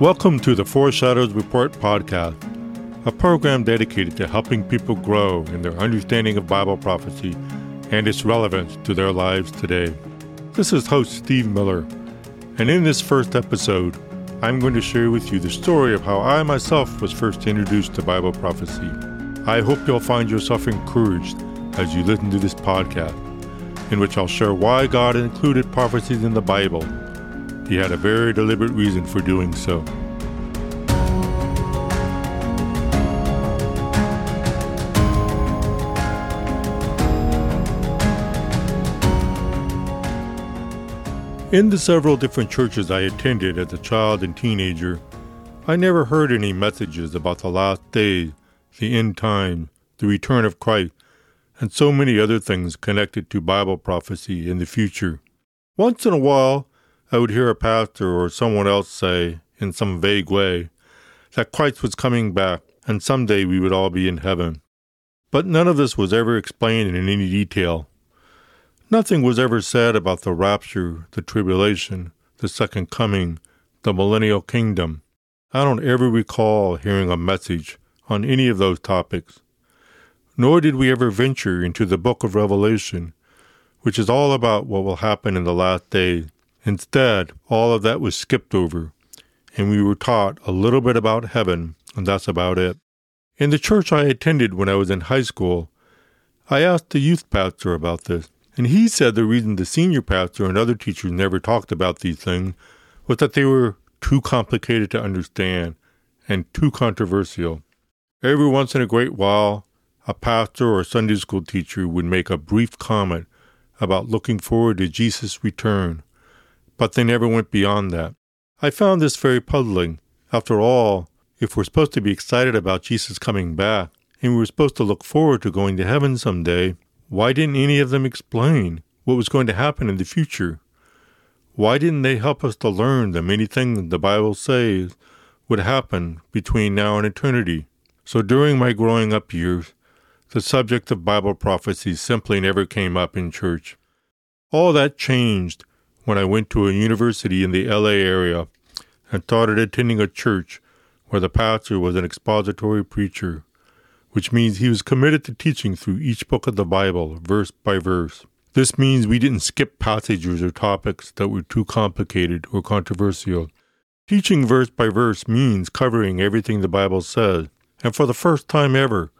Welcome to the Foreshadows Report podcast, a program dedicated to helping people grow in their understanding of Bible prophecy and its relevance to their lives today. This is host Steve Miller, and in this first episode, I'm going to share with you the story of how I myself was first introduced to Bible prophecy. I hope you'll find yourself encouraged as you listen to this podcast, in which I'll share why God included prophecies in the Bible. He had a very deliberate reason for doing so. In the several different churches I attended as a child and teenager, I never heard any messages about the last days, the end time, the return of Christ, and so many other things connected to Bible prophecy in the future. Once in a while, I would hear a pastor or someone else say, in some vague way, that Christ was coming back and someday we would all be in heaven. But none of this was ever explained in any detail. Nothing was ever said about the rapture, the tribulation, the second coming, the millennial kingdom. I don't ever recall hearing a message on any of those topics. Nor did we ever venture into the book of Revelation, which is all about what will happen in the last days. Instead, all of that was skipped over, and we were taught a little bit about heaven, and that's about it. In the church I attended when I was in high school, I asked the youth pastor about this. And he said the reason the senior pastor and other teachers never talked about these things was that they were too complicated to understand and too controversial. Every once in a great while, a pastor or Sunday school teacher would make a brief comment about looking forward to Jesus' return, but they never went beyond that. I found this very puzzling. After all, if we're supposed to be excited about Jesus coming back, and we're supposed to look forward to going to heaven someday, why didn't any of them explain what was going to happen in the future? Why didn't they help us to learn the many things the Bible says would happen between now and eternity? So during my growing up years, the subject of Bible prophecy simply never came up in church. All that changed when I went to a university in the LA area and started attending a church where the pastor was an expository preacher which means he was committed to teaching through each book of the Bible, verse by verse. This means we didn't skip passages or topics that were too complicated or controversial. Teaching verse by verse means covering everything the Bible says, and for the first time ever,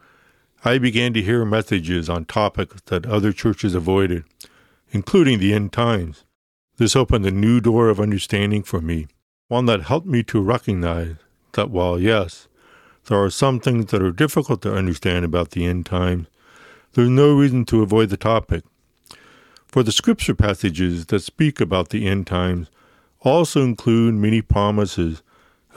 I began to hear messages on topics that other churches avoided, including the end times. This opened a new door of understanding for me, one that helped me to recognize that while, yes, there are some things that are difficult to understand about the end times. There's no reason to avoid the topic. For the scripture passages that speak about the end times also include many promises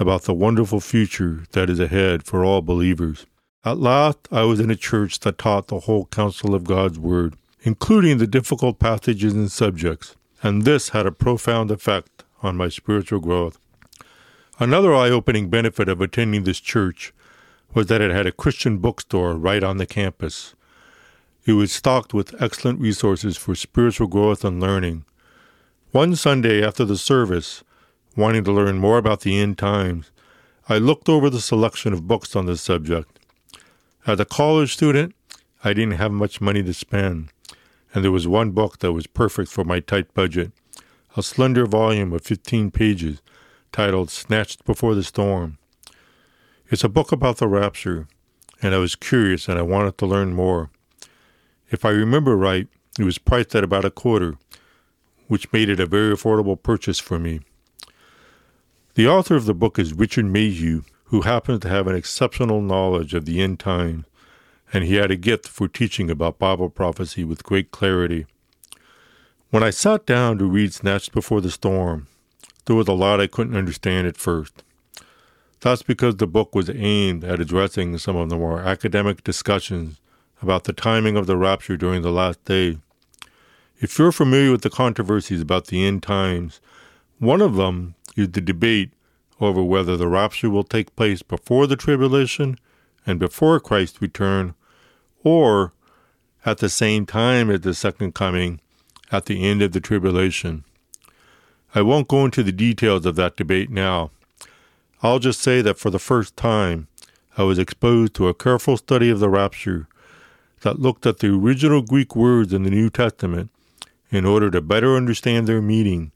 about the wonderful future that is ahead for all believers. At last, I was in a church that taught the whole counsel of God's Word, including the difficult passages and subjects, and this had a profound effect on my spiritual growth. Another eye opening benefit of attending this church was that it had a Christian bookstore right on the campus. It was stocked with excellent resources for spiritual growth and learning. One Sunday after the service, wanting to learn more about the end times, I looked over the selection of books on this subject. As a college student, I didn't have much money to spend, and there was one book that was perfect for my tight budget a slender volume of 15 pages titled Snatched Before the Storm. It's a book about the rapture, and I was curious and I wanted to learn more. If I remember right, it was priced at about a quarter, which made it a very affordable purchase for me. The author of the book is Richard Mayhue, who happens to have an exceptional knowledge of the end times, and he had a gift for teaching about Bible prophecy with great clarity. When I sat down to read Snatched Before the Storm, there was a lot I couldn't understand at first. That's because the book was aimed at addressing some of the more academic discussions about the timing of the rapture during the last day. If you're familiar with the controversies about the end times, one of them is the debate over whether the rapture will take place before the tribulation and before Christ's return, or at the same time as the second coming at the end of the tribulation. I won't go into the details of that debate now. I'll just say that for the first time, I was exposed to a careful study of the rapture that looked at the original Greek words in the New Testament in order to better understand their meaning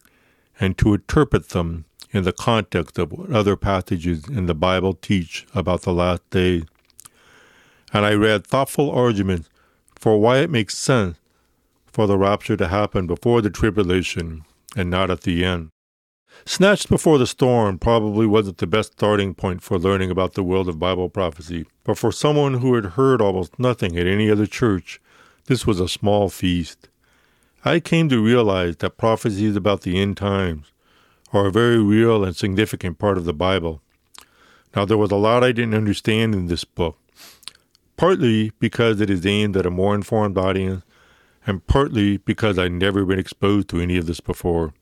and to interpret them in the context of what other passages in the Bible teach about the last days. And I read thoughtful arguments for why it makes sense for the rapture to happen before the tribulation and not at the end. Snatched Before the Storm probably wasn't the best starting point for learning about the world of Bible prophecy, but for someone who had heard almost nothing at any other church, this was a small feast. I came to realize that prophecies about the end times are a very real and significant part of the Bible. Now, there was a lot I didn't understand in this book, partly because it is aimed at a more informed audience, and partly because I'd never been exposed to any of this before.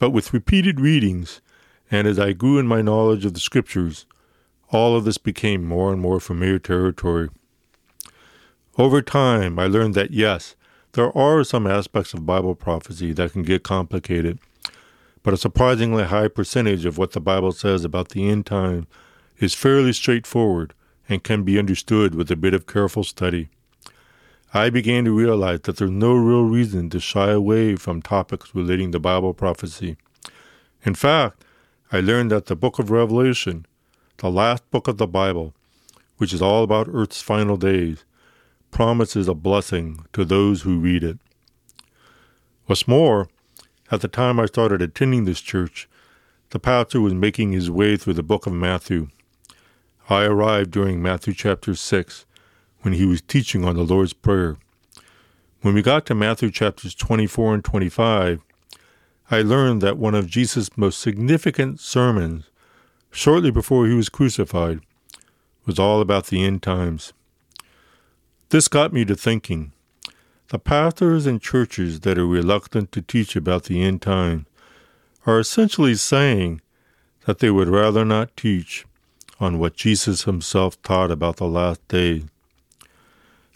But with repeated readings, and as I grew in my knowledge of the Scriptures, all of this became more and more familiar territory. Over time, I learned that yes, there are some aspects of Bible prophecy that can get complicated, but a surprisingly high percentage of what the Bible says about the end time is fairly straightforward and can be understood with a bit of careful study. I began to realize that there's no real reason to shy away from topics relating to Bible prophecy. In fact, I learned that the book of Revelation, the last book of the Bible, which is all about Earth's final days, promises a blessing to those who read it. What's more, at the time I started attending this church, the pastor was making his way through the book of Matthew. I arrived during Matthew chapter 6 when he was teaching on the Lord's Prayer. When we got to Matthew chapters 24 and 25, I learned that one of Jesus' most significant sermons, shortly before he was crucified, was all about the end times. This got me to thinking. The pastors and churches that are reluctant to teach about the end time are essentially saying that they would rather not teach on what Jesus himself taught about the last day.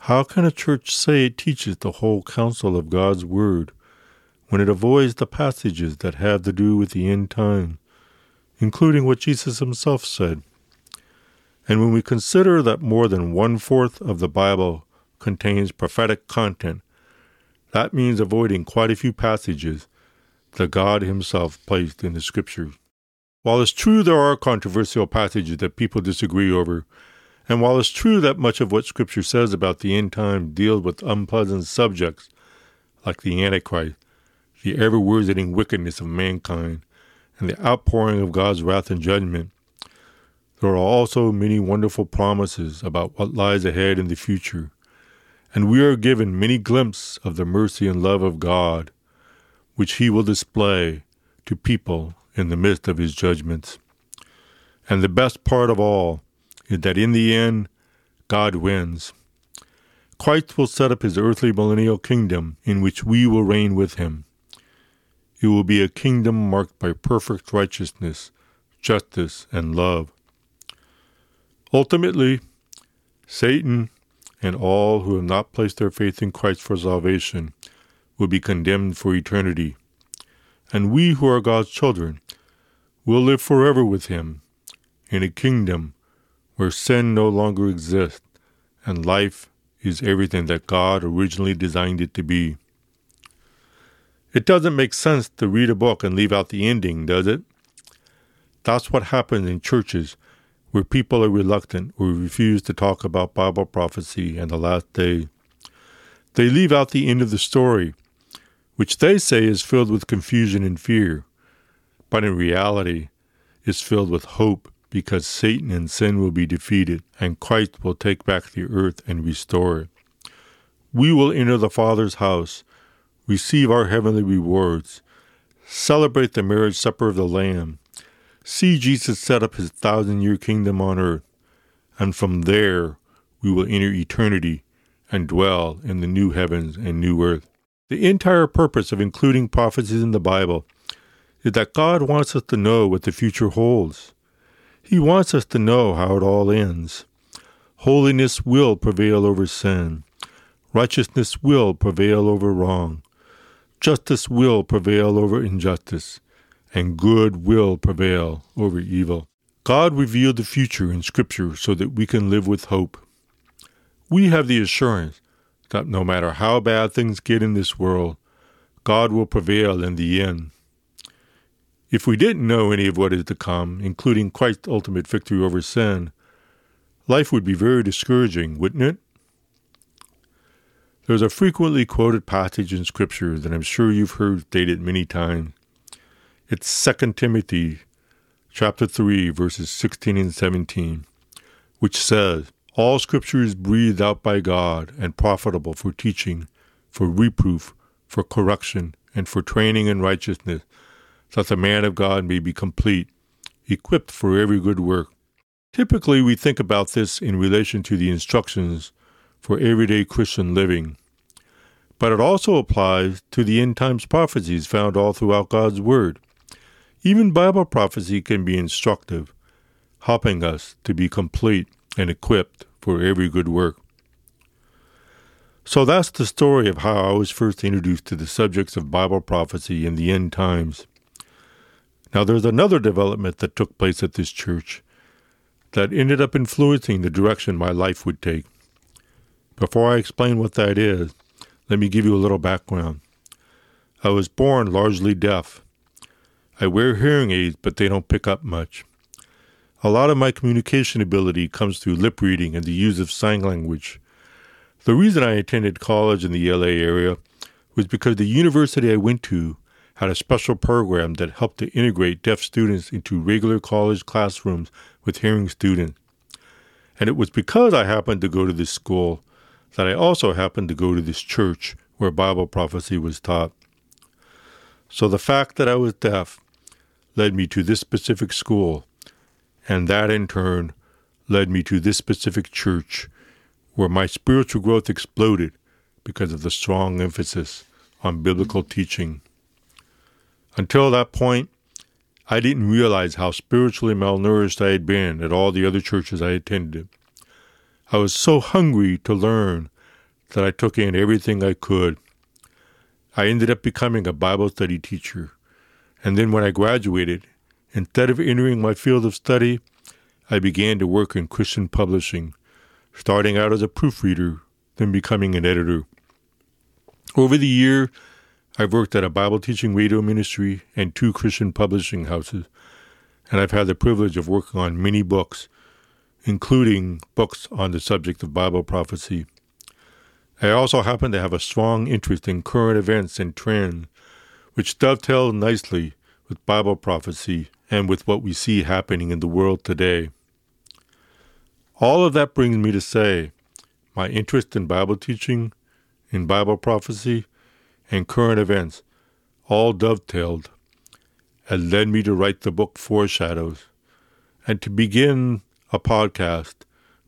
How can a church say it teaches the whole counsel of God's Word when it avoids the passages that have to do with the end time, including what Jesus himself said? And when we consider that more than one fourth of the Bible contains prophetic content, that means avoiding quite a few passages that God Himself placed in the Scriptures. While it's true there are controversial passages that people disagree over, and while it's true that much of what Scripture says about the end time deals with unpleasant subjects, like the Antichrist, the ever worsening wickedness of mankind, and the outpouring of God's wrath and judgment, there are also many wonderful promises about what lies ahead in the future, and we are given many glimpses of the mercy and love of God, which He will display to people in the midst of his judgments. And the best part of all is that in the end, God wins. Christ will set up his earthly millennial kingdom in which we will reign with him. It will be a kingdom marked by perfect righteousness, justice, and love. Ultimately, Satan and all who have not placed their faith in Christ for salvation will be condemned for eternity. And we who are God's children will live forever with him in a kingdom where sin no longer exists and life is everything that God originally designed it to be. It doesn't make sense to read a book and leave out the ending, does it? That's what happens in churches where people are reluctant or refuse to talk about Bible prophecy and the last day. They leave out the end of the story, which they say is filled with confusion and fear but in reality is filled with hope because Satan and sin will be defeated and Christ will take back the earth and restore it. We will enter the Father's house, receive our heavenly rewards, celebrate the marriage supper of the Lamb, see Jesus set up his thousand year kingdom on earth, and from there we will enter eternity and dwell in the new heavens and new earth. The entire purpose of including prophecies in the Bible is that God wants us to know what the future holds. He wants us to know how it all ends. Holiness will prevail over sin. Righteousness will prevail over wrong. Justice will prevail over injustice. And good will prevail over evil. God revealed the future in Scripture so that we can live with hope. We have the assurance that no matter how bad things get in this world, God will prevail in the end. If we didn't know any of what is to come, including Christ's ultimate victory over sin, life would be very discouraging, wouldn't it? There's a frequently quoted passage in Scripture that I'm sure you've heard stated many times. It's 2 Timothy chapter 3 verses 16 and 17, which says, "All scripture is breathed out by God and profitable for teaching, for reproof, for correction, and for training in righteousness, that the man of God may be complete, equipped for every good work." Typically, we think about this in relation to the instructions for everyday Christian living. But it also applies to the end times prophecies found all throughout God's Word. Even Bible prophecy can be instructive, helping us to be complete and equipped for every good work. So that's the story of how I was first introduced to the subjects of Bible prophecy in the end times. Now, there's another development that took place at this church that ended up influencing the direction my life would take. Before I explain what that is, let me give you a little background. I was born largely deaf. I wear hearing aids, but they don't pick up much. A lot of my communication ability comes through lip reading and the use of sign language. The reason I attended college in the LA area was because the university I went to had a special program that helped to integrate deaf students into regular college classrooms with hearing students. And it was because I happened to go to this school that I also happened to go to this church where Bible prophecy was taught. So the fact that I was deaf led me to this specific school, and that in turn led me to this specific church where my spiritual growth exploded because of the strong emphasis on biblical teaching. Until that point, I didn't realize how spiritually malnourished I had been at all the other churches I attended. I was so hungry to learn that I took in everything I could. I ended up becoming a Bible study teacher. And then when I graduated, instead of entering my field of study, I began to work in Christian publishing, starting out as a proofreader, then becoming an editor. Over the year, I've worked at a Bible teaching radio ministry and two Christian publishing houses, and I've had the privilege of working on many books, including books on the subject of Bible prophecy. I also happen to have a strong interest in current events and trends, which dovetail nicely with Bible prophecy and with what we see happening in the world today. All of that brings me to say my interest in Bible teaching, in Bible prophecy, and current events all dovetailed and led me to write the book Foreshadows and to begin a podcast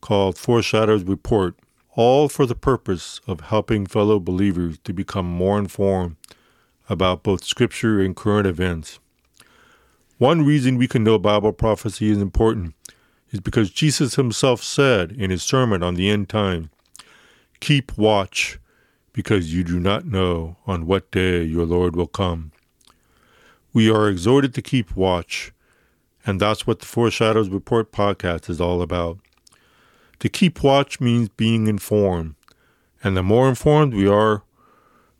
called Foreshadows Report, all for the purpose of helping fellow believers to become more informed about both Scripture and current events. One reason we can know Bible prophecy is important is because Jesus himself said in his sermon on the end time, Keep watch, because you do not know on what day your Lord will come. We are exhorted to keep watch and that's what the Foreshadows Report podcast is all about. To keep watch means being informed. And the more informed we are,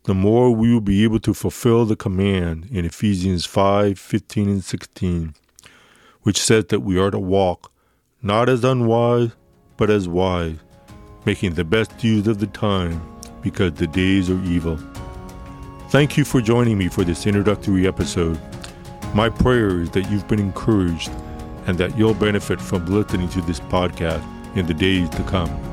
the more we will be able to fulfill the command in Ephesians 5 15 and 16, which says that we are to walk not as unwise, but as wise, making the best use of the time because the days are evil. Thank you for joining me for this introductory episode. My prayer is that you've been encouraged and that you'll benefit from listening to this podcast in the days to come.